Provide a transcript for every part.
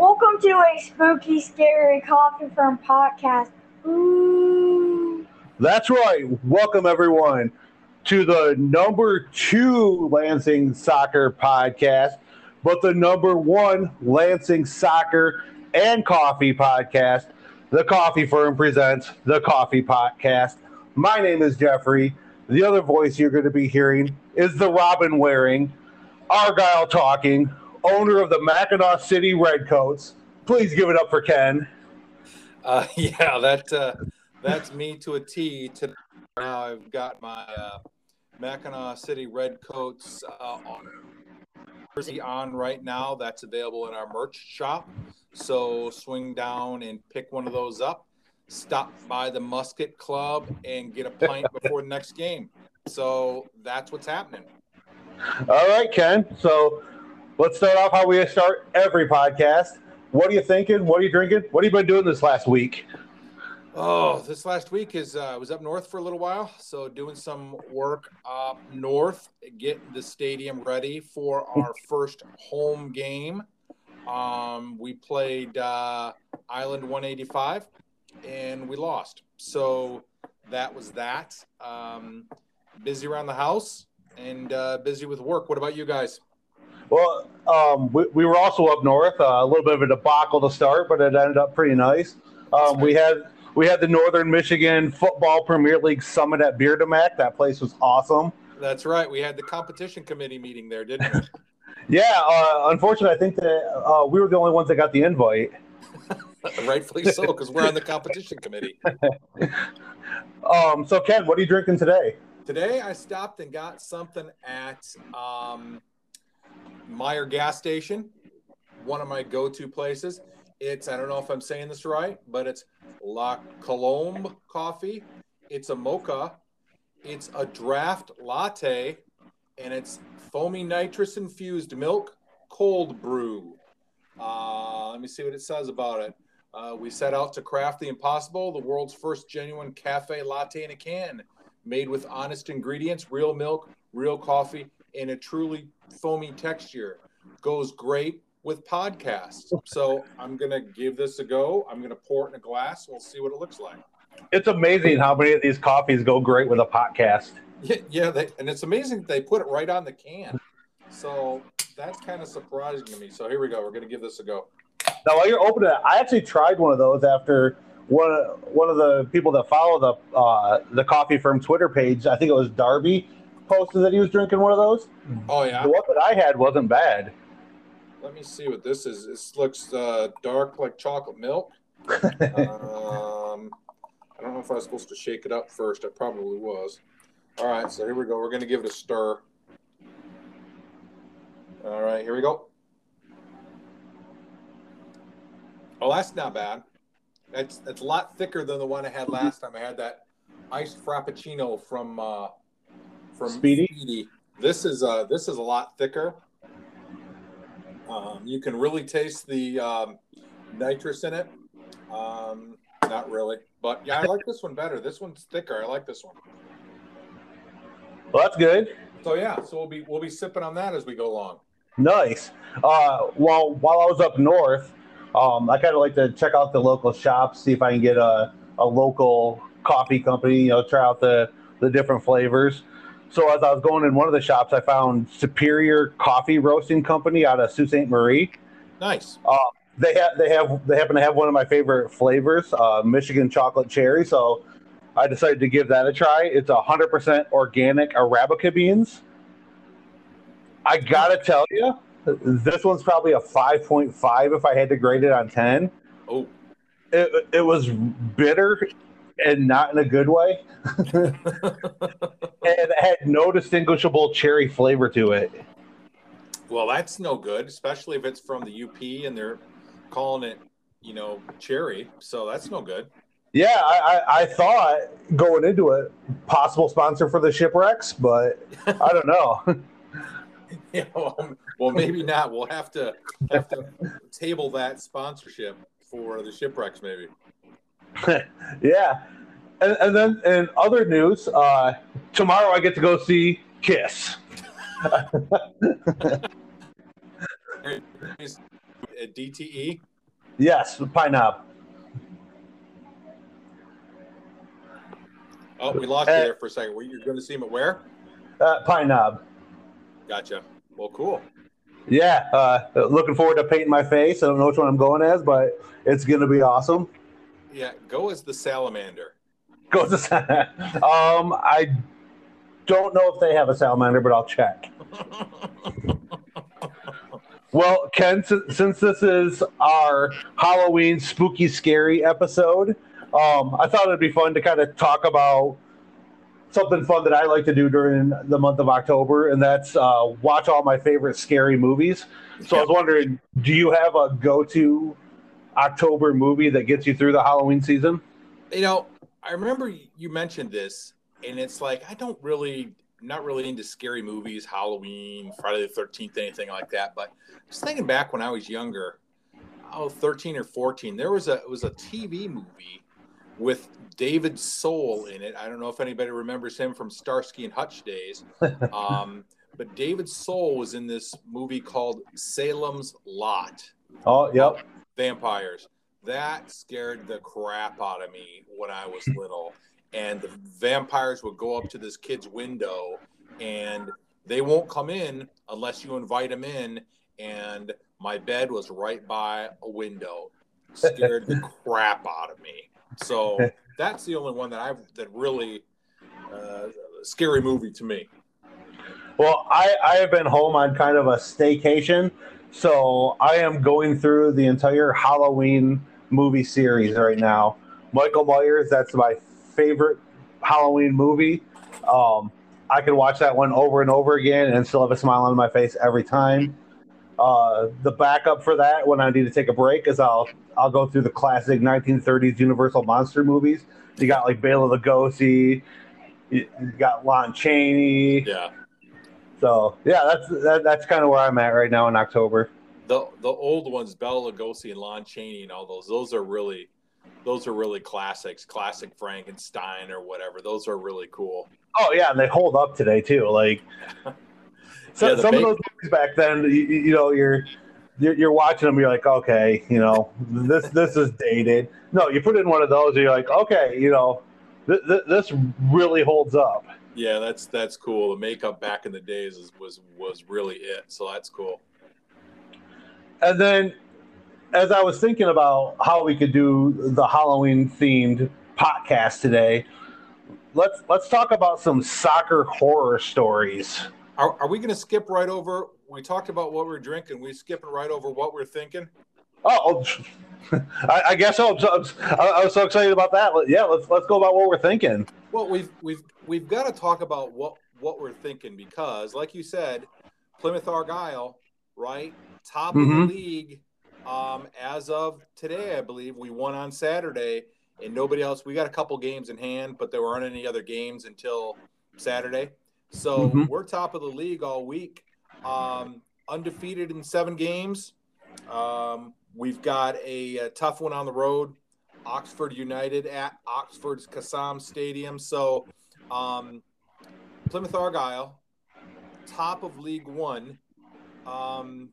Welcome to a spooky, scary coffee firm podcast. Ooh. That's right. Welcome, everyone, to the number two Lansing Soccer podcast, but the number one Lansing Soccer and Coffee podcast. The Coffee Firm presents the Coffee Podcast. My name is Jeffrey. The other voice you're going to be hearing is the Robin wearing, Argyle talking, owner of the Mackinac City Redcoats. Please give it up for Ken. Uh, yeah, that uh, that's me to a T. To now, I've got my uh, Mackinac City Redcoats uh, on jersey on right now. That's available in our merch shop. So swing down and pick one of those up. Stop by the Musket Club and get a pint before the next game. So that's what's happening. All right, Ken. So let's start off how we start every podcast. What are you thinking? What are you drinking? What have you been doing this last week? Oh, this last week is uh, was up north for a little while, so doing some work up north, getting the stadium ready for our first home game. Um, we played uh, Island 185, and we lost. So that was that. Um, busy around the house and uh, busy with work. What about you guys? Well, um, we, we were also up north. Uh, a little bit of a debacle to start, but it ended up pretty nice. Um, we had we had the Northern Michigan Football Premier League Summit at Beardamac. That place was awesome. That's right. We had the competition committee meeting there, didn't we? yeah. Uh, unfortunately, I think that uh, we were the only ones that got the invite. Rightfully so, because we're on the competition committee. um, so, Ken, what are you drinking today? Today, I stopped and got something at um, Meijer gas station, one of my go-to places. It's I don't know if I'm saying this right, but it's La Colombe coffee. It's a mocha. It's a draft latte, and it's foamy nitrous infused milk cold brew. Uh, let me see what it says about it. Uh, we set out to craft the impossible, the world's first genuine cafe latte in a can, made with honest ingredients, real milk, real coffee, and a truly foamy texture. Goes great with podcasts. So I'm going to give this a go. I'm going to pour it in a glass. We'll see what it looks like. It's amazing how many of these coffees go great with a podcast. Yeah, yeah they, and it's amazing they put it right on the can. So that's kind of surprising to me. So here we go. We're going to give this a go. Now, while you're opening it, I actually tried one of those after one one of the people that follow the uh, the coffee firm Twitter page. I think it was Darby posted that he was drinking one of those. Oh yeah. The one that I had wasn't bad. Let me see what this is. This looks uh, dark like chocolate milk. um, I don't know if I was supposed to shake it up first. I probably was. All right, so here we go. We're going to give it a stir. All right, here we go. Oh, that's not bad. That's that's a lot thicker than the one I had last time. I had that iced frappuccino from uh, from Speedy. Speedy. This is uh this is a lot thicker. Um, you can really taste the um, nitrous in it. Um, not really, but yeah, I like this one better. This one's thicker. I like this one. Well, that's good. So yeah, so we'll be we'll be sipping on that as we go along. Nice. Uh, well, while I was up north, um, I kind of like to check out the local shops, see if I can get a, a local coffee company. You know, try out the the different flavors. So as I was going in one of the shops, I found Superior Coffee Roasting Company out of Sault Ste. Marie. Nice. Uh, they have they have they happen to have one of my favorite flavors, uh, Michigan chocolate cherry. So I decided to give that a try. It's hundred percent organic Arabica beans. I gotta tell you, this one's probably a five point five if I had to grade it on ten. Oh, It, it was bitter and not in a good way, and it had no distinguishable cherry flavor to it. well, that's no good, especially if it's from the UP and they're calling it, you know, cherry. So that's no good. Yeah, I, I, I thought going into it, possible sponsor for the shipwrecks, but I don't know. Yeah, well, well, maybe not. We'll have to have to table that sponsorship for the shipwrecks, maybe. yeah, and, and then in other news, uh, tomorrow I get to go see Kiss. At DTE. Yes, Pine Knob. Oh, we lost you Uh, there for a second. Were you going to see him at where? Uh, Pine Knob. Gotcha. Well, cool. Yeah, uh, looking forward to painting my face. I don't know which one I'm going as, but it's going to be awesome. Yeah, go as the salamander. Go to um, I don't know if they have a salamander, but I'll check. Well, Ken, since, since this is our Halloween spooky scary episode, um, I thought it'd be fun to kind of talk about something fun that I like to do during the month of October, and that's uh, watch all my favorite scary movies. So I was wondering, do you have a go-to October movie that gets you through the Halloween season? You know, I remember you mentioned this, and it's like I don't really, not really into scary movies, Halloween, Friday the Thirteenth, anything like that. But just thinking back when I was younger, oh, 13 or 14, there was a it was a TV movie with David Soul in it. I don't know if anybody remembers him from Starsky and Hutch days. Um, but David Soul was in this movie called Salem's Lot Oh, yep. Vampires. That scared the crap out of me when I was little. And the vampires would go up to this kid's window and they won't come in unless you invite them in. And my bed was right by a window. Scared the crap out of me. So that's the only one that I've that really uh, scary movie to me. Well, I, I have been home on kind of a staycation, so I am going through the entire Halloween movie series right now. Michael Myers, that's my favorite Halloween movie. Um, I can watch that one over and over again and still have a smile on my face every time. Uh, the backup for that, when I need to take a break, is I'll I'll go through the classic 1930s Universal monster movies. You got like Bela Lugosi, you you got Lon Chaney. Yeah. So yeah, that's that, that's kind of where I'm at right now in October. the the old ones, Bela Lugosi and Lon Chaney and all those, those are really those are really classics. Classic Frankenstein or whatever. Those are really cool. Oh yeah, and they hold up today too. Like so, Yeah, some of those movies back then, you, you know, you're, you're you're watching them, you're like, okay, you know, this this is dated. No, you put in one of those, and you're like, okay, you know, th- th- this really holds up. Yeah, that's that's cool. The makeup back in the days is, was was really it. So that's cool. And then, as I was thinking about how we could do the Halloween themed podcast today, let's let's talk about some soccer horror stories. Are, are we going to skip right over? We talked about what we're drinking. We skipping right over what we're thinking. Oh, I, I guess so. So- I, I was so excited about that. Yeah, let's let's go about what we're thinking. Well, we've we've we've got to talk about what what we're thinking because, like you said, Plymouth Argyle, right, top of Mhm. the league. Um, as of today, I believe we won on Saturday, and nobody else. We got a couple games in hand, but there weren't any other games until Saturday. So Mhm. we're top of the league all week, um, undefeated in seven games. Um, we've got a, a tough one on the road Oxford United at Oxford's Kassam Stadium. So, um, Plymouth Argyle, top of League One, um,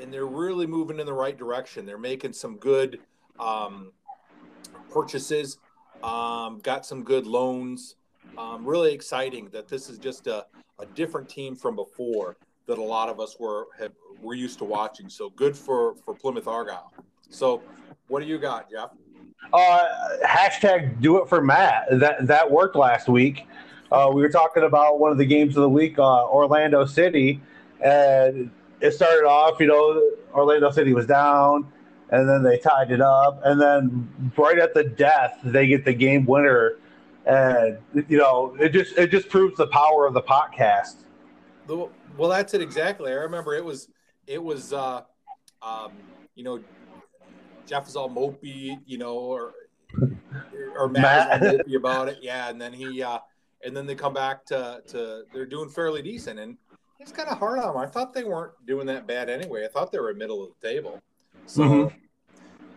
and they're really moving in the right direction. They're making some good um, purchases, um, got some good loans. Um, really exciting that this is just a, a different team from before that a lot of us were have, were used to watching. So good for for Plymouth Argyle. So, what do you got, Jeff? Uh, hashtag do it for Matt. That that worked last week. Uh, we were talking about one of the games of the week, uh, Orlando City, and it started off. You know, Orlando City was down, and then they tied it up, and then right at the death, they get the game winner, and you know, it just it just proves the power of the podcast. The, well, that's it exactly. I remember it was it was uh, um, you know Jeff was all mopey, you know, or or Matt, was mopey about it. Yeah, and then he uh, and then they come back to to they're doing fairly decent, and it's kind of hard on them. I thought they weren't doing that bad anyway. I thought they were in the middle of the table. So. Mhm.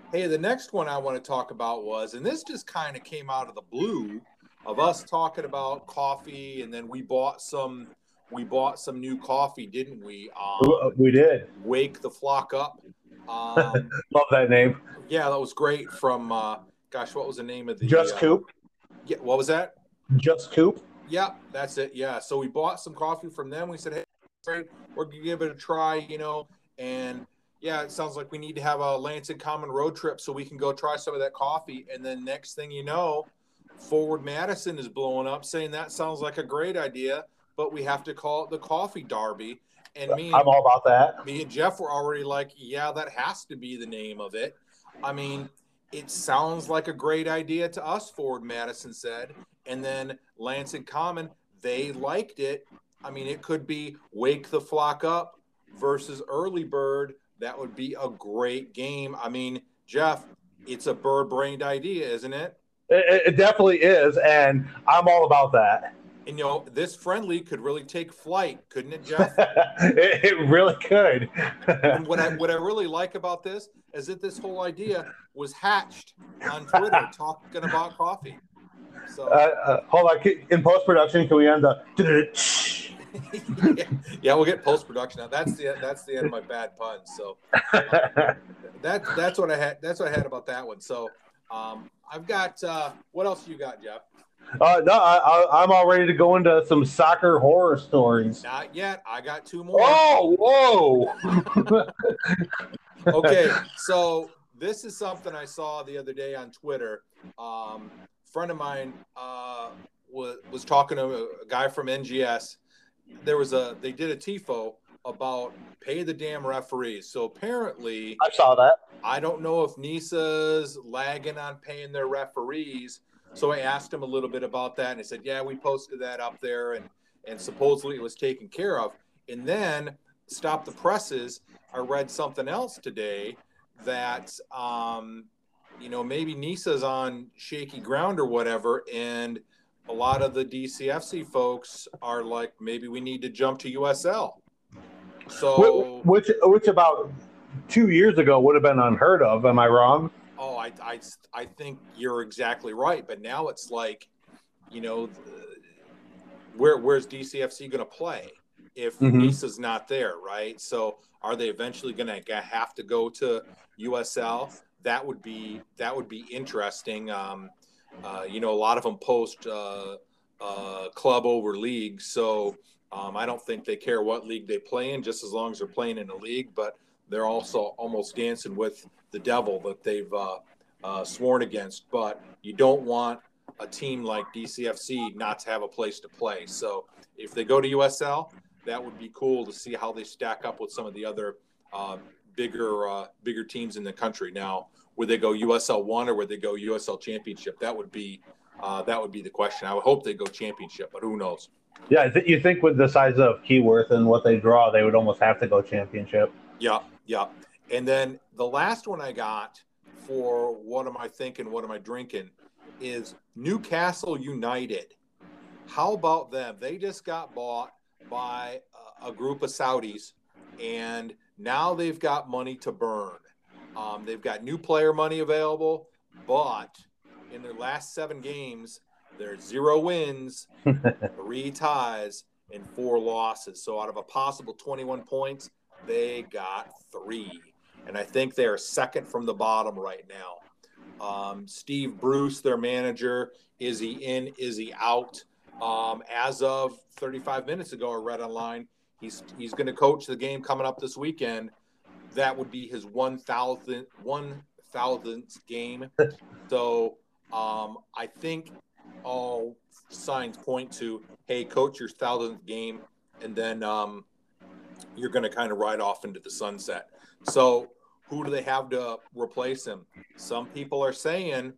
Hey, the next one I want to talk about was, and this just kind of came out of the blue of us talking about coffee, and then we bought some, we bought some new coffee, didn't we? Um, We did Wake the flock up. Um, love that name. Yeah, that was great. From uh, gosh, what was the name of the Just uh, Coop. Yeah, what was that? Just Coop. Yeah, that's it. Yeah. So we bought some coffee from them. We said, hey, great, we're gonna give it a try, you know. And yeah, it sounds like we need to have a Lansing Common road trip so we can go try some of that coffee. And then next thing you know, Forward Madison is blowing up, saying that sounds like a great idea, but we have to call it the Coffee Derby. And me, I'm all about that. me and Jeff were already like, yeah, that has to be the name of it. I mean, it sounds like a great idea to us, Forward Madison said. And then Lansing Common, they liked it. I mean, it could be Wake the Flock Up versus Early Bird. That would be a great game. I mean, Jeff, it's a bird brained idea, isn't it? It, it definitely is, and I'm all about that. And you know, this friendly could really take flight, couldn't it, Jeff? it, it really could. And what I what I really like about this is that this whole idea was hatched on Twitter talking about coffee. So uh, uh, hold on, in post production, can we end the? yeah, yeah, we'll get post production now. That's the that's the end of my bad puns. So that that's what I had. That's what I had about that one. So um, I've got uh, what else you got, Jeff? Uh, no, I, I, I'm all ready to go into some soccer horror stories. Not yet. I got two more. Oh, whoa! okay, so this is something I saw the other day on Twitter. Um, friend of mine uh, was was talking to a guy from NGS. There was a they did a tifo about pay the damn referees. So apparently, I saw that. I don't know if NISA's lagging on paying their referees. So I asked him a little bit about that, and he said, "Yeah, we posted that up there, and and supposedly it was taken care of." And then stop the presses. I read something else today that um, you know maybe NISA's on shaky ground or whatever, and a lot of the DCFC folks are like, maybe we need to jump to USL. So Wh- Which, which about two years ago would have been unheard of. Am I wrong? Oh, I, I, I think you're exactly right. But now it's like, you know, where where's DCFC going to play if Mhm. NISA's not there, right? So are they eventually going to have to go to USL? That would be that would be interesting. Um, uh, you know, a lot of them post uh, uh, club over league, so um, I don't think they care what league they play in, just as long as they're playing in a league. But they're also almost dancing with the devil that they've uh, uh, sworn against. But you don't want a team like DCFC not to have a place to play. So if they go to USL, that would be cool to see how they stack up with some of the other uh, bigger uh, bigger teams in the country. Now, would they go USL one or would they go USL Championship? That would be uh, that would be the question. I would hope they go Championship, but who knows? Yeah, think you think with the size of Keyworth and what they draw, they would almost have to go championship. Yeah, yeah. And then the last one I got for what am I thinking, what am I drinking is Newcastle United. How about them? They just got bought by a, group of Saudis and now they've got money to burn. Um, they've got new player money available, but in their last seven games, there's zero wins, three ties, and four losses. So out of a possible 21 points, they got three. And I think they are second from the bottom right now. Um, Steve Bruce, their manager, is he in? Is he out? Um, as of 35 minutes ago, I read online, he's he's going to coach the game coming up this weekend. That would be his 1,000 1,000th game. So um, I think all signs point to, hey, coach your thousandth game, and then um, you're going to kind of ride off into the sunset. So who do they have to replace him? Some people are saying,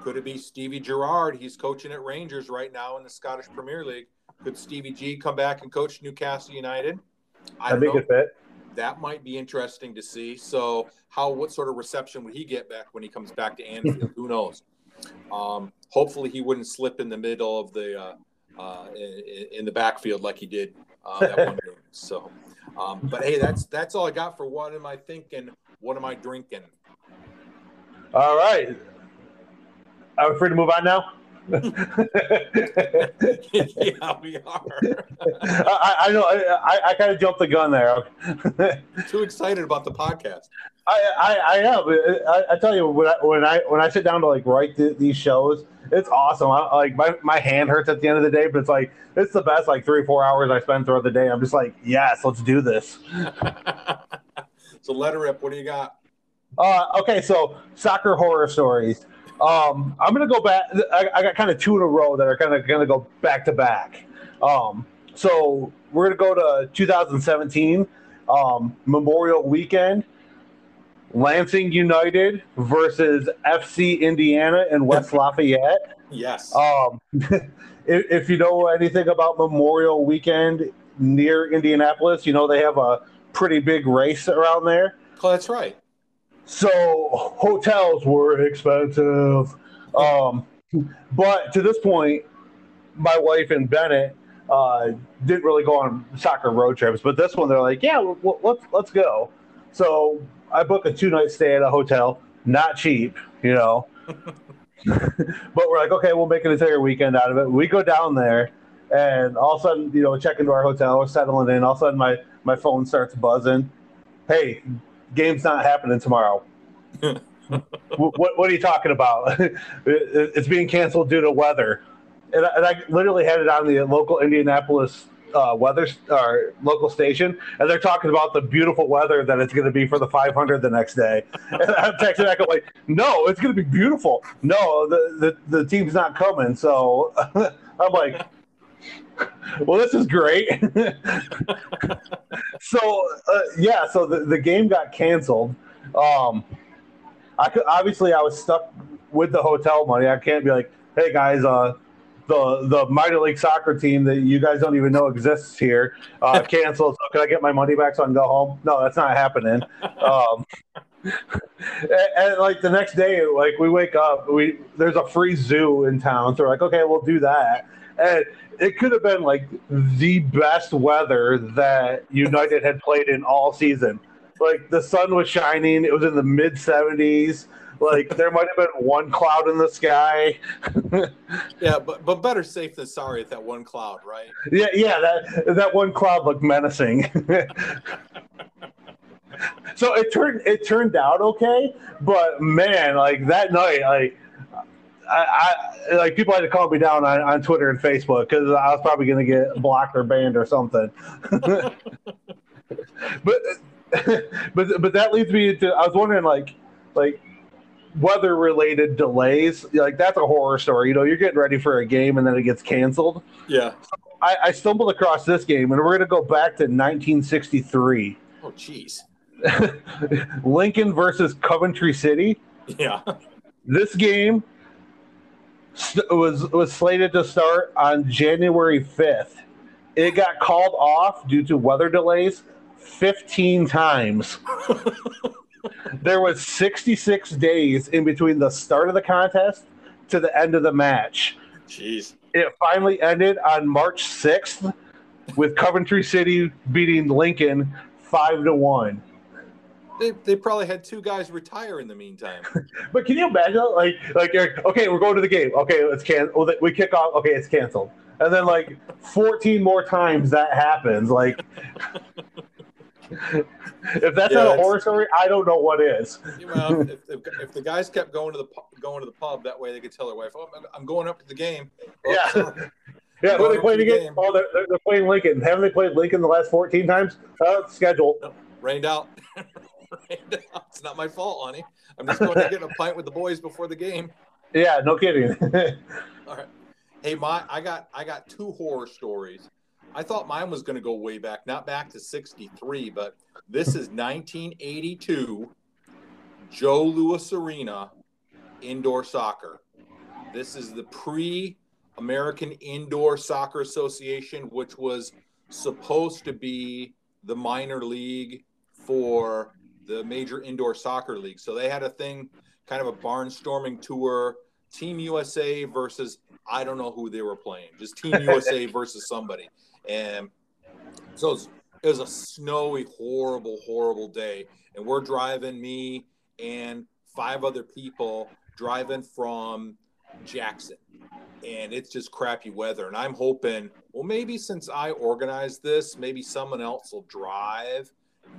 could it be Stevie Gerrard? He's coaching at Rangers right now in the Scottish Premier League. Could Stevie G come back and coach Newcastle United? I That'd be good fit. that might be interesting to see. So, how what sort of reception would he get back when he comes back to Anfield? Who knows? Um, hopefully, he wouldn't slip in the middle of the uh, uh, in, in the backfield like he did uh, that one game. So, um, but hey, that's that's all I got for what am I thinking? What am I drinking? All right. Are we free to move on now? yeah, we are. I, I know. I, I kind of jumped the gun there. Too excited about the podcast. I, I, I am. I, I tell you, when I, when I when I sit down to like write the, these shows, it's awesome. I, like my, my hand hurts at the end of the day, but it's like it's the best. Like three or four hours I spend throughout the day. I'm just like, yes, let's do this. so letter rip. What do you got? Uh, okay, so soccer horror stories. Um, I'm gonna go back. I, I got kind of two in a row that are kind of gonna go back to back. Um, so we're gonna go to 2017 um, Memorial Weekend. Lansing United versus FC Indiana in West Lafayette. Yes. Um, if, if, you know anything about Memorial Weekend near Indianapolis, you know they have a pretty big race around there. Oh, that's right. So hotels were expensive. Um, but to this point, my wife and Bennett uh, didn't really go on soccer road trips. But this one, they're like, yeah, well, let's let's go. So I book a two night stay at a hotel, not cheap, you know. but we're like, okay, we'll make an entire weekend out of it. We go down there, and all of a sudden, you know, check into our hotel, we're settling in. All of a sudden, my my phone starts buzzing. Hey, game's not happening tomorrow. what, what, are you talking about? it's being canceled due to weather. And I, and I literally had it on the local Indianapolis uh, weather or local station, and they're talking about the beautiful weather that it's going to be for the 500 the next day. And I'm texting back, I'm like, no, it's going to be beautiful. No, the, the, the team's not coming. So I'm like, well, this is great. so uh, yeah, so the, the game got canceled. Um, I could obviously I was stuck with the hotel money. I can't be like, hey guys, uh, the the minor league soccer team that you guys don't even know exists here uh, canceled. So can I get my money back so I can go home? No, that's not happening. Um, and, and, like the next day, like we wake up, we there's a free zoo in town, so we're like, okay, we'll do that. And it could have been like the best weather that United had played in all season. Like the sun was shining, it was in the mid 70s. Like there might have been one cloud in the sky. yeah, but but better safe than sorry at that one cloud, right? Yeah, yeah, that that one cloud looked menacing. so it turned it turned out okay, but man, like that night, like I, I, like people had to call me down on, on Twitter and Facebook because I was probably going to get blocked or banned or something. but but but that leads me to I was wondering like like weather related delays like that's a horror story. You know, you're getting ready for a game and then it gets canceled. Yeah. So I, I stumbled across this game and we're going to go back to 1963. Oh, jeez. Lincoln versus Coventry City. Yeah. This game was was slated to start on January 5th. It got called off due to weather delays 15 times. there was 66 days in between the start of the contest to the end of the match. Jeez. It finally ended on March 6th with Coventry City beating Lincoln 5 to 1. They, they probably had two guys retire in the meantime. but can you imagine, like, like okay, we're going to the game. Okay, let's can we kick off. Okay, it's canceled, and then like 14 more times that happens. Like, if that's yeah, not a horror story, I don't know what is. well, if, if, if, the guys kept going to the going to the pub, that way they could tell their wife, "Oh, I'm going up to the game." Oh, yeah. Sorry. Yeah, who they playing again? Game. Oh, they're, they're, playing Lincoln. Haven't they played Lincoln the last 14 times? Uh, schedule. No, rained out. it's not my fault, honey. I'm just going to get a pint with the boys before the game. Yeah, no kidding. All right. Hey, my I got I got two horror stories. I thought mine was going to go way back, not back to 63, but this is 1982 Joe Louis Arena indoor soccer. This is the pre American Indoor Soccer Association, which was supposed to be the minor league for the major indoor soccer league. So they had a thing, kind of a barnstorming tour, Team USA versus I don't know who they were playing, just Team USA versus somebody. And so it was, it was a snowy, horrible, horrible day. And we're driving me and five other people driving from Jackson, and it's just crappy weather. And I'm hoping, well, maybe since I organized this, maybe someone else will drive.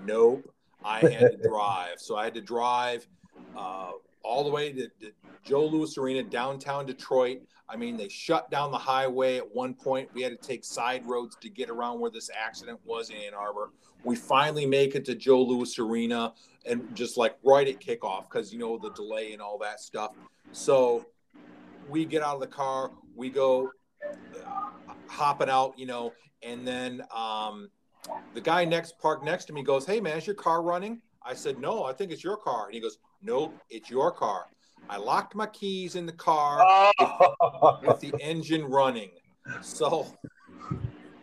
Nope, I had to drive. So I had to drive uh, all the way to, to Joe Louis Arena, downtown Detroit. I mean, they shut down the highway at one point. We had to take side roads to get around where this accident was in Ann Arbor. We finally make it to Joe Louis Arena and just like right at kickoff because you know the delay and all that stuff. So we get out of the car, we go uh, hopping out, you know, and then um, the guy next parked next to me goes, "Hey man, is your car running?" I said, "No, I think it's your car." And he goes, "Nope, it's your car." I locked my keys in the car Oh. with the engine running. So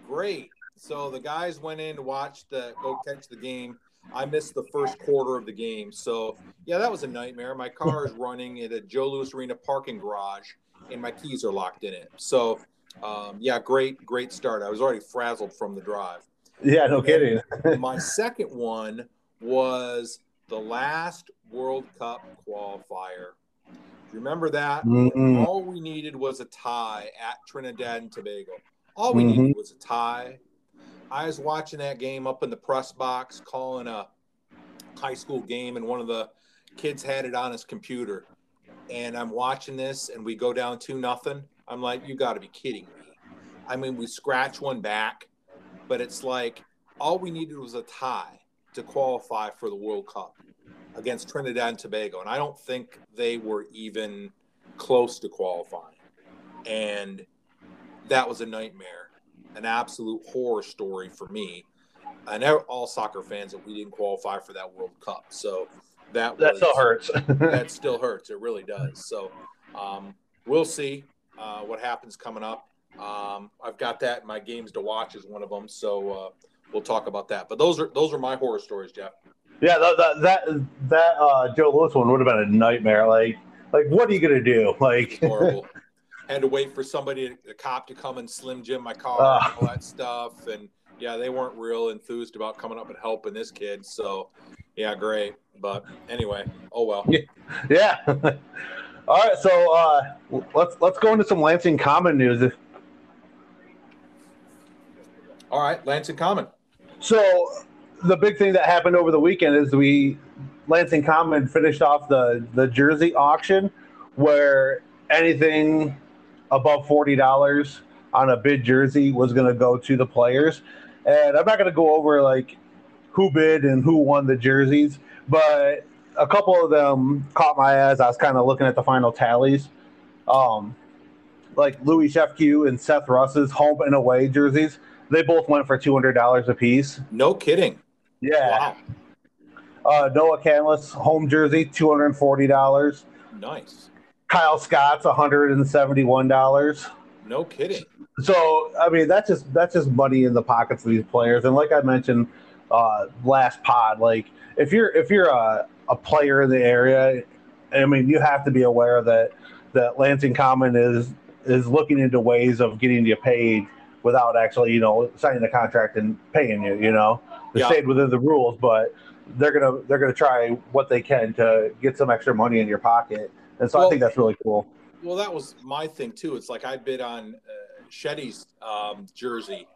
great. So the guys went in to watch the go catch the game. I missed the first quarter of the game. So yeah, that was a nightmare. My car is running at a Joe Louis Arena parking garage and my keys are locked in it. So um, yeah, great, great start. I was already frazzled from the drive. yeah, no kidding. My second one was the last World Cup qualifier. Remember that? Mm-mm. All we needed was a tie at Trinidad and Tobago. All we Mhm. needed was a tie. I was watching that game up in the press box, calling a high school game, and one of the kids had it on his computer. And I'm watching this, and we go down two nothing. I'm like, you got to be kidding me. I mean, we scratch one back, but it's like all we needed was a tie to qualify for the World Cup against Trinidad and Tobago, and I don't think they were even close to qualifying. And that was a nightmare, an absolute horror story for me. Know all soccer fans that we didn't qualify for that World Cup, so that That was, still hurts. that still hurts. It really does. So um, we'll see uh, what happens coming up. Um, I've got that in my games to watch as one of them, so uh, we'll talk about that. But those are those are my horror stories, Jeff. Yeah, that that that, that uh, Joe Louis one would have been a nightmare. Like, like what are you gonna do? Like, Horrible. Had to wait for somebody, a cop, to come and slim jim my car Ah. and all that stuff. And yeah, they weren't real enthused about coming up and helping this kid. So yeah, great. But anyway, oh well. yeah. All right, so uh, let's let's go into some Lansing Common news. All right, Lansing Common. So the big thing that happened over the weekend is we Lansing Common finished off the the jersey auction where anything above forty dollars on a bid jersey was going to go to the players. And I'm not going to go over like who bid and who won the jerseys, but a couple of them caught my eyes. I was kind of looking at the final tallies. Um, like Louis Shefque and Seth Russ's home and away jerseys, they both went for two hundred dollars a piece. No kidding. Yeah. Wow. Uh, Noah Canlis home jersey, two hundred and forty dollars. Nice. Kyle Scott's one hundred and seventy-one dollars. No kidding. So I mean, that's just that's just money in the pockets of these players. And like I mentioned uh, last pod, like if you're if you're a, a player in the area, I mean, you have to be aware that that Lansing Common is is looking into ways of getting you paid without actually, you know, signing the contract and paying you. You know, they Yeah. stayed within the rules, but they're gonna they're gonna try what they can to get some extra money in your pocket. And so I think that's really cool. Well, that was my thing too. It's like I bid on uh, Shetty's um, jersey,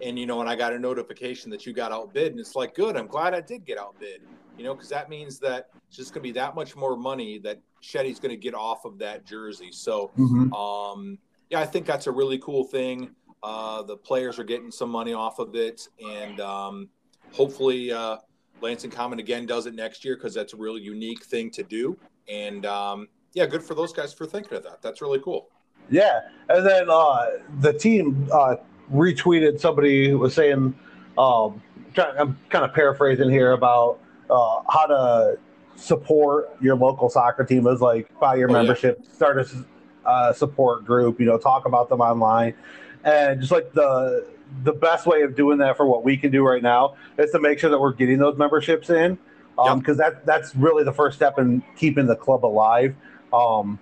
and you know, and I got a notification that you got outbid, and it's like, good. I'm glad I did get outbid. You know, because that means that it's just going to be that much more money that Shetty's going to get off of that jersey. So, um, yeah, I think that's a really cool thing. Uh, the players are getting some money off of it, and um, hopefully, uh, Lansing Common again does it next year because that's a really unique thing to do. And um, yeah, good for those guys for thinking of that. That's really cool. Yeah, and then uh, the team uh, retweeted somebody who was saying, um, I'm kind of paraphrasing here about uh, how to support your local soccer team is like buy your Oh, yeah. membership, start a uh, support group, you know, talk about them online, and just like the the best way of doing that for what we can do right now is to make sure that we're getting those memberships in, Yep. because that that's really the first step in keeping the club alive. Um,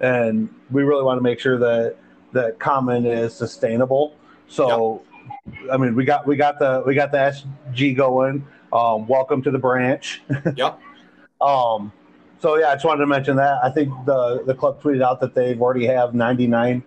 and we really want to make sure that that common is sustainable. So, I mean, we got we got the we got the SG going. Um, welcome to the branch. Yep. Um, so yeah, I just wanted to mention that. I think the the club tweeted out that they've already have 99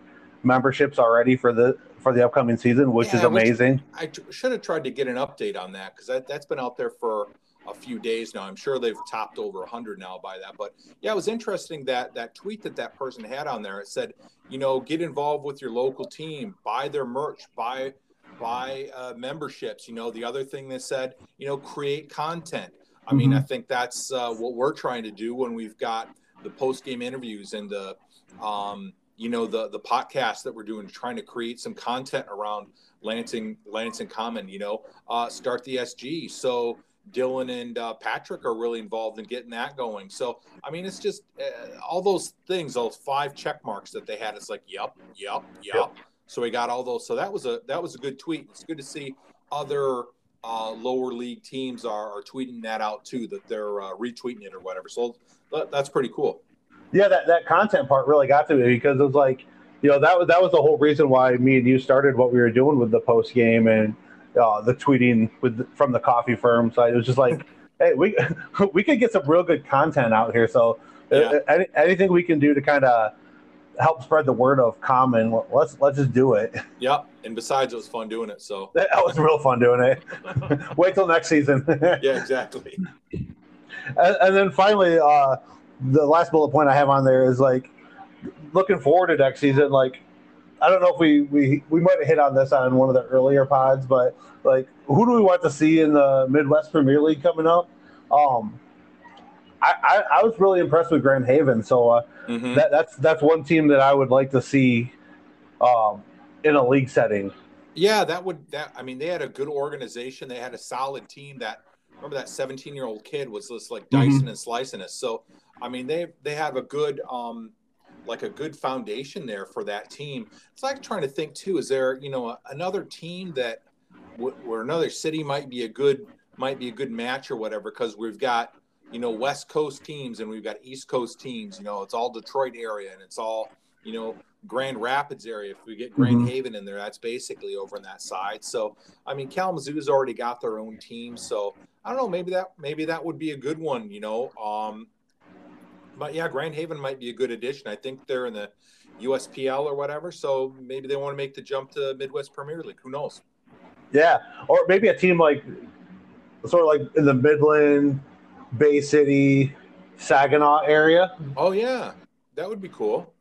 memberships already for the for the upcoming season, which Yeah, is which- amazing. I t- should have tried to get an update on that because that, that's been out there for a few days now. I'm sure they've topped over 100 now by that. But yeah, it was interesting that that tweet that that person had on there. It said, you know, get involved with your local team, buy their merch, buy buy uh, memberships. You know, the other thing they said, you know, create content. I mean, I think that's uh, what we're trying to do when we've got the post game interviews and the um, you know the the podcast that we're doing, trying to create some content around Lansing Lansing Common. You know, uh, start the SG. So Dylan and uh, Patrick are really involved in getting that going. So I mean, it's just uh, all those things, those five check marks that they had. It's like, yep, yep, yep. So we got all those. So that was a that was a good tweet. It's good to see other uh, lower league teams are, are tweeting that out too, that they're uh, retweeting it or whatever. So that, that's pretty cool. Yeah, that, that content part really got to me because it was like, you know, that was that was the whole reason why me and you started what we were doing with the post game and uh, the tweeting with from the coffee firm side. It was just like, hey, we we could get some real good content out here. So uh, Yeah. any, anything we can do to kind of help spread the word of common, let's let's just do it. Yep. And besides, it was fun doing it. So That was real fun doing it. Wait till next season. yeah, exactly. and, and then finally, uh, the last bullet point I have on there is like looking forward to next season. Like, I don't know if we we we might have hit on this on one of the earlier pods, but like, who do we want to see in the Midwest Premier League coming up? Um, I I, I was really impressed with Grand Haven, so uh, Mhm. that that's that's one team that I would like to see um, in a league setting. Yeah, that would that. I mean, they had a good organization. They had a solid team. That remember that 17 year old kid was just like Mhm. dicing and slicing us. So I mean, they they have a good um like a good foundation there for that team. It's like trying to think too. Is there you know a, another team that w- where another city might be a good might be a good match or whatever? Because we've got you know West Coast teams and we've got East Coast teams. You know, it's all Detroit area and it's all you know Grand Rapids area. If we get Grand Mhm. Haven in there, that's basically over on that side. So I mean, Kalamazoo's already got their own team. So I don't know. Maybe that maybe that would be a good one. You know. Um, but yeah, Grand Haven might be a good addition. I think they're in the USPL or whatever. So maybe they want to make the jump to Midwest Premier League. Who knows? Yeah, or maybe a team like sort of like in the Midland, Bay City, Saginaw area. Oh yeah, that would be cool.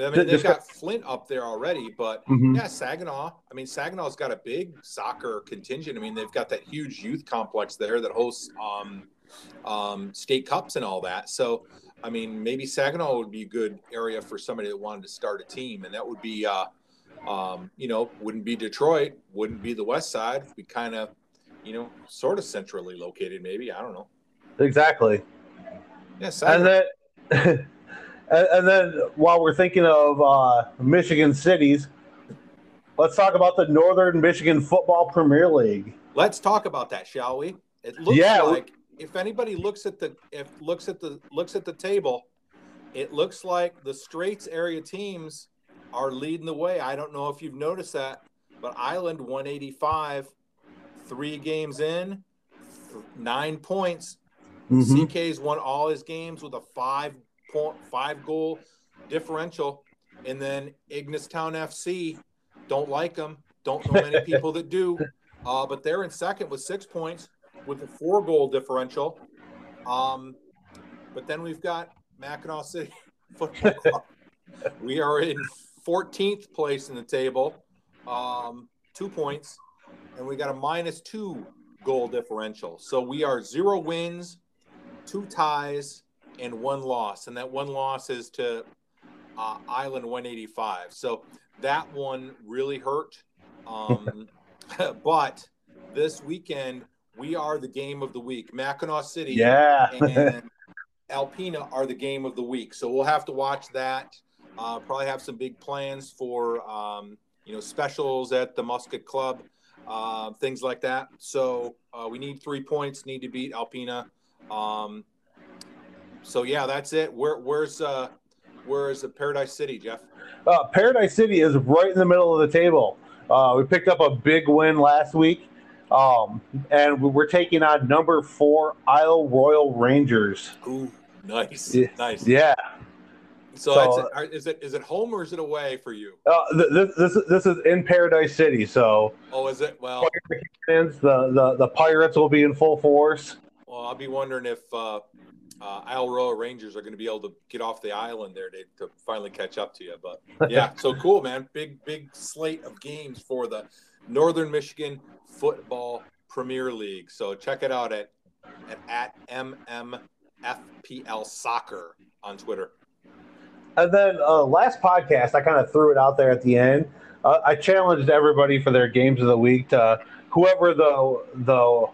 I mean, they've got Flint up there already, but Mhm. yeah, Saginaw. I mean, Saginaw's got a big soccer contingent. I mean, they've got that huge youth complex there that hosts um, um, state cups and all that. So, I mean, maybe Saginaw would be a good area for somebody that wanted to start a team, and that would be, uh, um, you know, wouldn't be Detroit, wouldn't be the West Side. We kind of, you know, sort of centrally located, maybe. I don't know. Exactly. Yeah, And then, and, and then while we're thinking of uh, Michigan cities, let's talk about the Northern Michigan Football Premier League. Let's talk about that, shall we? It looks Yeah, like if anybody looks at the if looks at the looks at the table, it looks like the Straits area teams are leading the way. I don't know if you've noticed that, but Island 185, three games in, nine points. Mhm. CK's won all his games with a five point five goal differential, and then Ignistown FC don't like them. Don't know many people that do, uh, but they're in second with six points with a four goal differential. Um, but then we've got Mackinac City Football Club. we are in 14th place in the table, um, two points, and we got a minus two goal differential. So we are zero wins, two ties, and one loss. And that one loss is to uh, Island 185. So that one really hurt. Um, but this weekend, we are the game of the week. Mackinac City Yeah. and Alpena are the game of the week. So we'll have to watch that. Uh, probably have some big plans for um, you know specials at the Musket Club, uh, things like that. So uh, we need three points. Need to beat Alpena. Um, so yeah, that's it. Where where's uh, where's Paradise City, Jeff? Uh, Paradise City is right in the middle of the table. Uh, we picked up a big win last week, um, and we're taking on number four Isle Royale Rangers. Ooh, Nice, Yeah. nice. Yeah. So, So- it's are- is it is it home or is it away for you? Uh, th- this, this this is in Paradise City, so Oh, is it? Well, the, the the Pirates will be in full force. well, I'll be wondering if uh, uh, Isle Royale Rangers are going to be able to get off the island there to, to finally catch up to you. But yeah, so cool, man. Big big slate of games for the Northern Michigan Football Premier League. So check it out at at, at NMFPL Soccer on Twitter. And then uh, last podcast, I kind of threw it out there at the end. Uh, I challenged everybody for their games of the week to whoever the the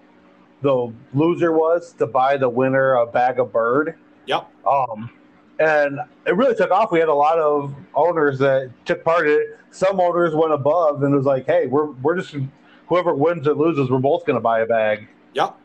the loser was to buy the winner a bag of bird. Yep. Um, and it really took off. We had a lot of owners that took part in it. Some owners went above and was like, "Hey, we're we're just whoever wins or loses, we're both going to buy a bag." Yep.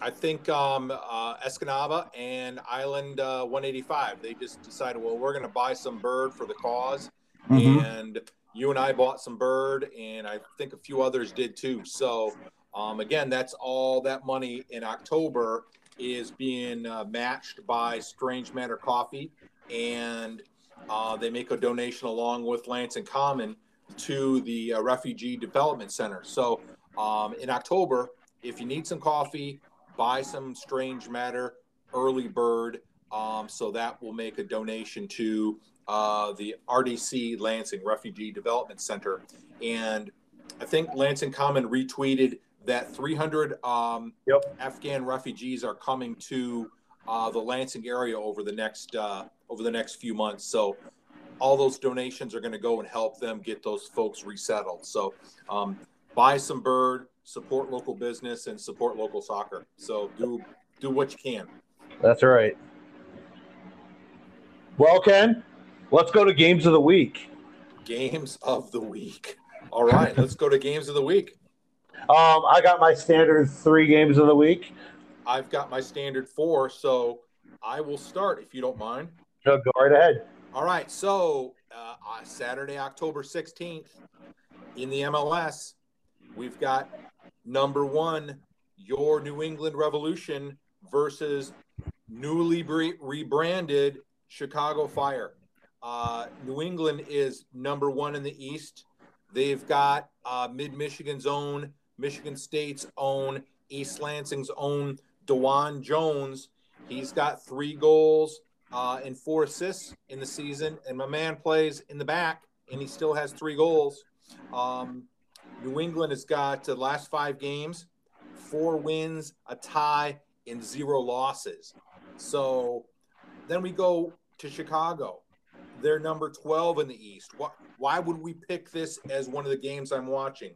I think um, uh, Escanaba and Island uh, 185, they just decided, well, we're going to buy some bird for the because And you and I bought some bird, and I think a few others did too. So, um, again, that's all that money in October is being uh, matched by Strange Matter Coffee. And uh, they make a donation along with Lansing Common to the uh, Refugee Development Center. So, um, in October, if you need some coffee, buy some Strange Matter early bird. Um, so that will make a donation to uh, the RDC Lansing Refugee Development Center. And I think Lansing Common retweeted that 300 um, Yep. Afghan refugees are coming to uh, the Lansing area over the next uh, over the next few months. So all those donations are going to go and help them get those folks resettled. So um, buy some bird, support local business, and support local soccer. So do do what you can. That's right. Well, Ken, let's go to games of the week. Games of the week. All right, let's go to games of the week. Um, I got my standard three games of the week. I've got my standard four, so I will start if you don't mind. Go right ahead. All right, so uh, Saturday, October 16th, in the MLS, we've got number one, your New England Revolution versus newly bre- rebranded Chicago Fire. Uh, New England is number one in the East. They've got uh, Mid Michigan's own, Michigan State's own, East Lansing's own DeJuan Jones. He's got three goals uh, and four assists in the season, and my man plays in the back, and he still has three goals. Um, New England has got the last five games, four wins, a tie, and zero losses. So then we go to Chicago. They're number 12 in the East. Why, why would we pick this as one of the games I'm watching?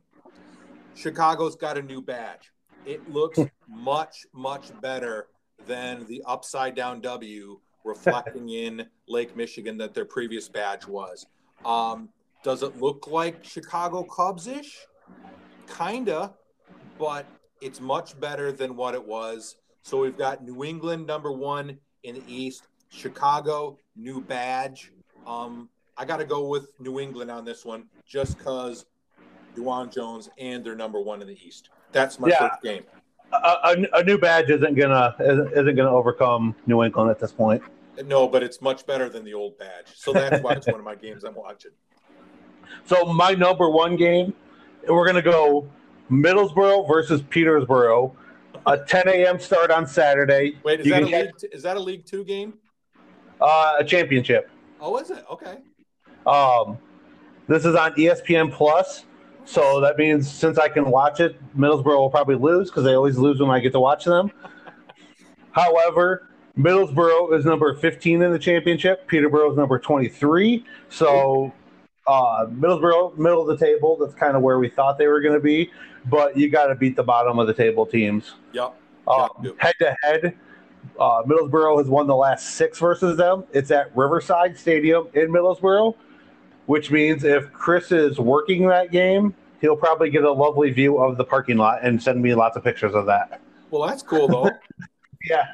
Chicago's got a new badge. It looks much, much better than the upside down W reflecting in Lake Michigan that their previous badge was. Um, does it look like Chicago Cubs ish? Kinda, but it's much better than what it was. So we've got New England number one in the East, Chicago new badge. Um, I got to go with New England on this one just because DeJuan Jones and they're number one in the East. That's my Yeah. first game. A, a, a new badge isn't gonna isn't, gonna overcome New England at this point. No, but it's much better than the old badge. So that's why it's one of my games I'm watching. So my number one game, we're gonna go Middlesbrough versus Peterborough, a 10 a.m. start on Saturday. Wait, is You that a league? Is that a League Two game? Uh, a championship. Oh, is it? Okay. Um, this is on ESPN Plus, so that means since I can watch it, Middlesbrough will probably lose because they always lose when I get to watch them. However, Middlesbrough is number 15 in the championship. Peterborough is number 23. So uh, Middlesbrough, middle of the table. That's kind of where we thought they were going to be. But you got to beat the bottom of the table teams. Yep. Um, head to head, uh, Middlesbrough has won the last six versus them. It's at Riverside Stadium in Middlesbrough, which means if Chris is working that game, he'll probably get a lovely view of the parking lot and send me lots of pictures of that. Well, that's cool though. Yeah,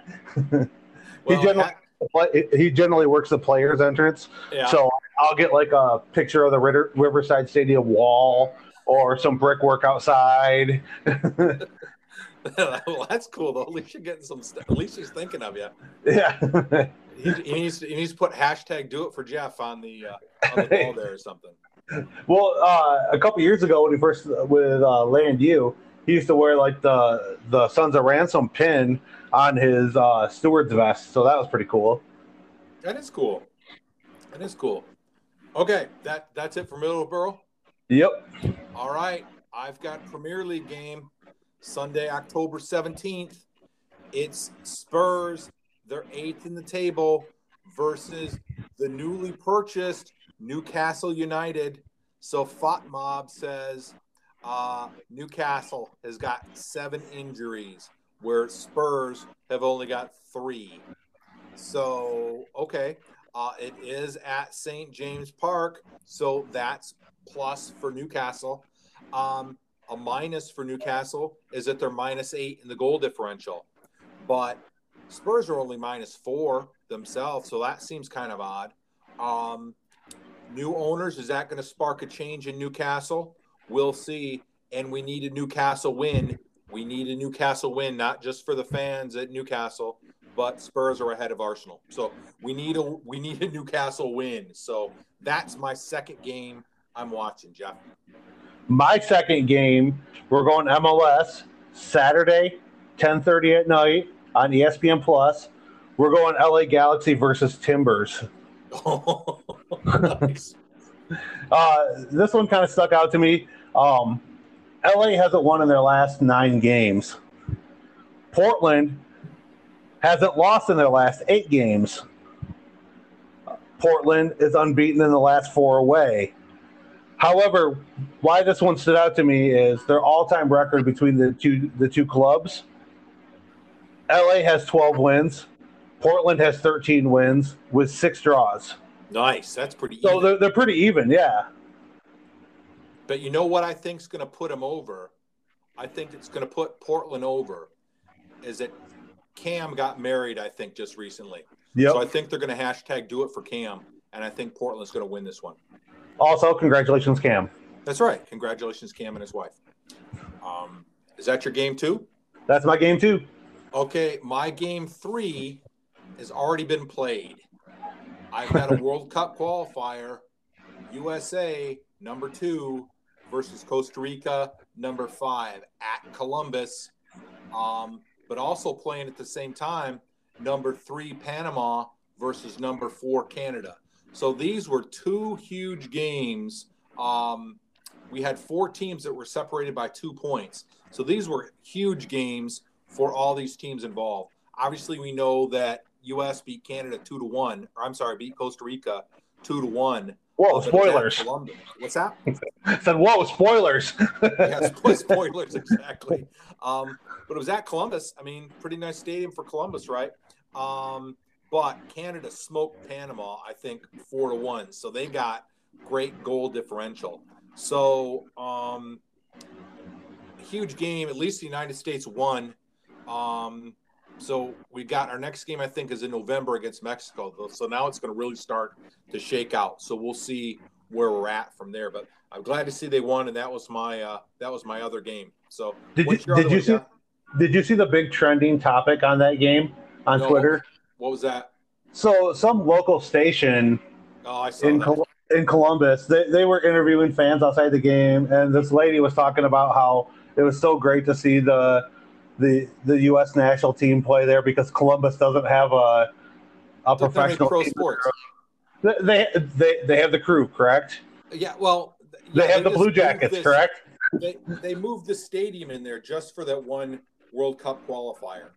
Well, generally- he generally works the players' entrance, yeah. so I'll get like a picture of the Ritter- Riverside Stadium wall or some brickwork outside. well, that's cool though. At least you're getting some stuff. At least he's thinking of you. Yeah. He, he needs to, he needs to put hashtag Do It for Jeff on the uh, on the ball there or something. Well, uh, a couple years ago when he first with uh, Land U, he used to wear like the the Sons of Ransom pin on his uh, steward's vest, so that was pretty cool. That is cool. That is cool. Okay, that that's it for Middlesbrough. Yep. All right, I've got Premier League game Sunday, October seventeenth. It's Spurs. They're eighth in the table versus the newly purchased Newcastle United. So FotMob says uh, Newcastle has got seven injuries, where Spurs have only got three. So okay, uh, it is at St. James Park, so that's plus for Newcastle. Um, a minus for Newcastle is that they're minus eight in the goal differential, but Spurs are only minus four themselves, so that seems kind of odd. Um, new owners, is that going to spark a change in Newcastle? We'll see. And we need a Newcastle win. We need a Newcastle win, not just for the fans at Newcastle, but Spurs are ahead of Arsenal. So we need a we need a Newcastle win. So that's my second game I'm watching, Jeff. My second game, we're going MLS Saturday, 10:30 at night on ESPN Plus. We're going LA Galaxy versus Timbers. Uh, this one kind of stuck out to me. Um, LA hasn't won in their last nine games. Portland hasn't lost in their last eight games. Portland is unbeaten in the last four away. However, why this one stood out to me is their all-time record between the two the two clubs. LA has 12 wins. Portland has 13 wins with six draws. Nice. That's pretty So even. they're, they're pretty even, yeah. But you know what I think is going to put them over? I think it's going to put Portland over. Is that Cam got married? I think just recently. Yep. So I think they're going to hashtag do it for Cam, and I think Portland's going to win this one. Also, congratulations, Cam. That's right. Congratulations, Cam and his wife. Um, is that your game two? That's my game too. Okay, my game three has already been played. I've got a World Cup qualifier, USA number two versus Costa Rica number five at Columbus, um, but also playing at the same time number three Panama versus number four Canada. So these were two huge games. Um, we had four teams that were separated by two points. So these were huge games for all these teams involved. Obviously, we know that U.S. beat Canada two to one. Or I'm sorry, beat Costa Rica two to one. Whoa, But it was at spoilers. Columbus. What's that? Said, whoa, spoilers. yeah, spoilers exactly. Um, but it was at Columbus. I mean, pretty nice stadium for Columbus, right? Um, but Canada smoked Panama, I think, four to one. So they got great goal differential. So um, huge game. At least the United States won. Um, so we got our next game. I think is in November against Mexico. So now it's going to really start to shake out. So we'll see where we're at from there. But I'm glad to see they won, and that was my uh, that was my other game. So Did you did you see Jeff? did you see the big trending topic on that game on No. Twitter? What was that? So some local station Oh, in. Col- in Columbus, they, they were interviewing fans outside the game, and this lady was talking about how it was so great to see the the the U.S. national team play there because Columbus doesn't have a a professional pro sports. They, they they have the crew, correct? Yeah, well, They yeah, have the Blue Jackets, this- correct? They they moved the stadium in there just for that one World Cup qualifier.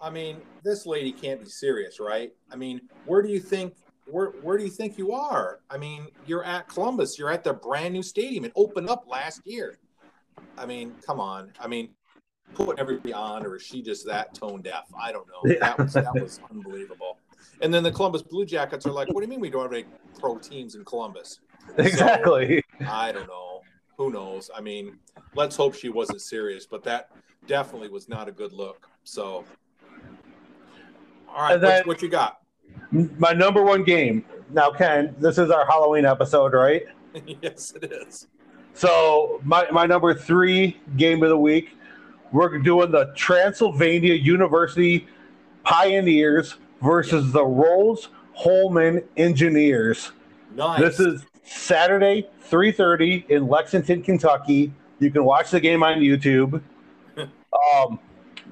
I mean, this lady can't be serious, right? I mean, where do you think where where do you think you are? I mean, you're at Columbus. You're at the brand new stadium. It opened up last year. I mean, come on. I mean, put everybody on, or is she just that tone deaf? I don't know. That was that was unbelievable. And then the Columbus Blue Jackets are like, "What do you mean we don't have any pro teams in Columbus?" Exactly. I don't know. Who knows? I mean, let's hope she wasn't serious, but that definitely was not a good look. So, all right, then- what, what you got? My number one game. Now, Ken, this is our Halloween episode, right? yes, it is. So my, my number three game of the week, we're doing the Transylvania University Pioneers versus the Rolls Holman Engineers. Nice. This is Saturday, 3:30 in Lexington, Kentucky. You can watch the game on YouTube. um,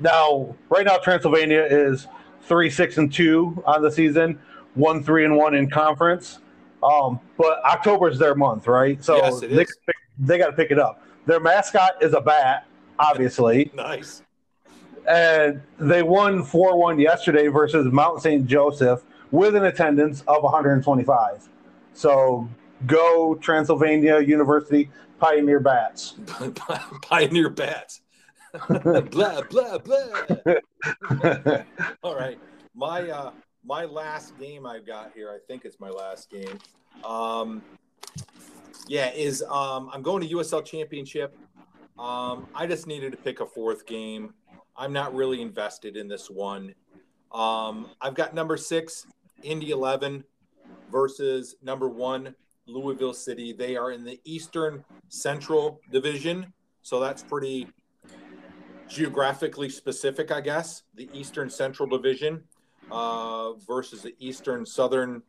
now, right now, Transylvania is three, six, and two on the season, one, three, and one in conference. Um, but October is their month, right? So Yes, it they, they got to pick it up. Their mascot is a bat, obviously, nice. and they won 4 1 yesterday versus Mount St. Joseph with an attendance of 125. So go Transylvania University Pioneer Bats. Pioneer bats. blah blah blah. All right, my uh, my last game I've got here. I think it's my last game. Um, yeah, is um, I'm going to USL Championship. Um, I just needed to pick a fourth game. I'm not really invested in this one. Um, I've got number six, Indy 11 versus number one, Louisville City. They are in the Eastern Central Division, so that's pretty geographically specific, I guess. The Eastern Central Division uh, versus the Eastern Southern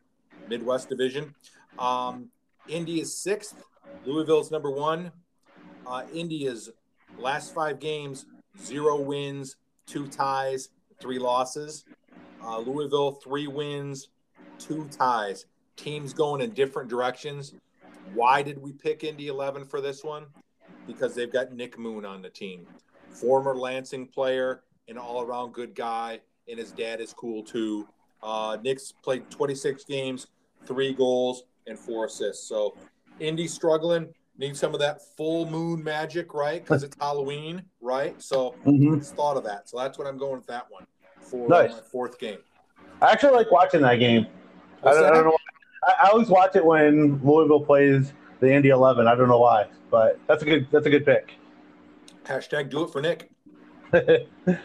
Midwest Division. Um, Indy is sixth. Louisville's number one. Uh, Indy's last five games, zero wins, two ties, three losses. Uh, Louisville, three wins, two ties. Teams going in different directions. Why did we pick Indy 11 for this one? Because they've got Nick Moon on the team, former Lansing player, an all around good guy, and his dad is cool too. Uh, Nick's played 26 games, three goals, and four assists. So Indy struggling, need some of that full moon magic, right? Because it's Halloween, right? So Mhm. just thought of that. So that's what I'm going with that one for Nice. my fourth game. I actually like watching that game. I don't, I don't know. I, I always watch it when Louisville plays the Indy 11. I don't know why, but that's a good that's a good pick. Hashtag do it for Nick.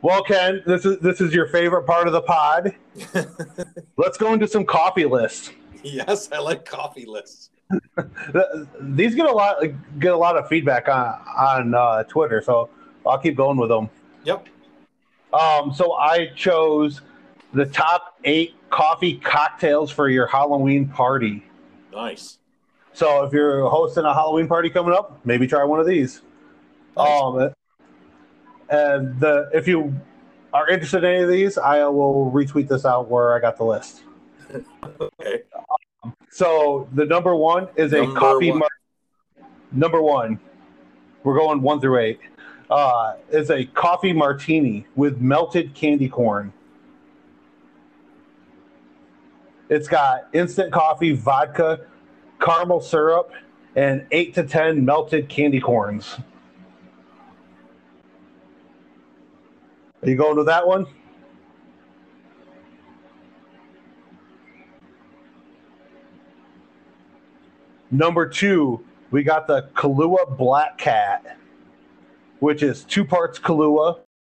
Well, Ken, this is this is your favorite part of the pod. Let's go into some coffee lists. yes, I like coffee lists. Th- These get a lot get a lot of feedback on on uh, Twitter, so I'll keep going with them. Yep. Um, so I chose the top eight coffee cocktails for your Halloween party. Nice. So if you're hosting a Halloween party coming up, maybe try one of these. Nice. Um, and the if you are interested in any of these, I will retweet this out where I got the list. Okay. So the number one is a Number coffee. one. Mar- number one, we're going one through eight. Uh, is a coffee martini with melted candy corn. It's got instant coffee, vodka, caramel syrup, and eight to ten melted candy corns. Are you going with that one? Number two, we got the Kahlua Black Cat, which is two parts Kahlua,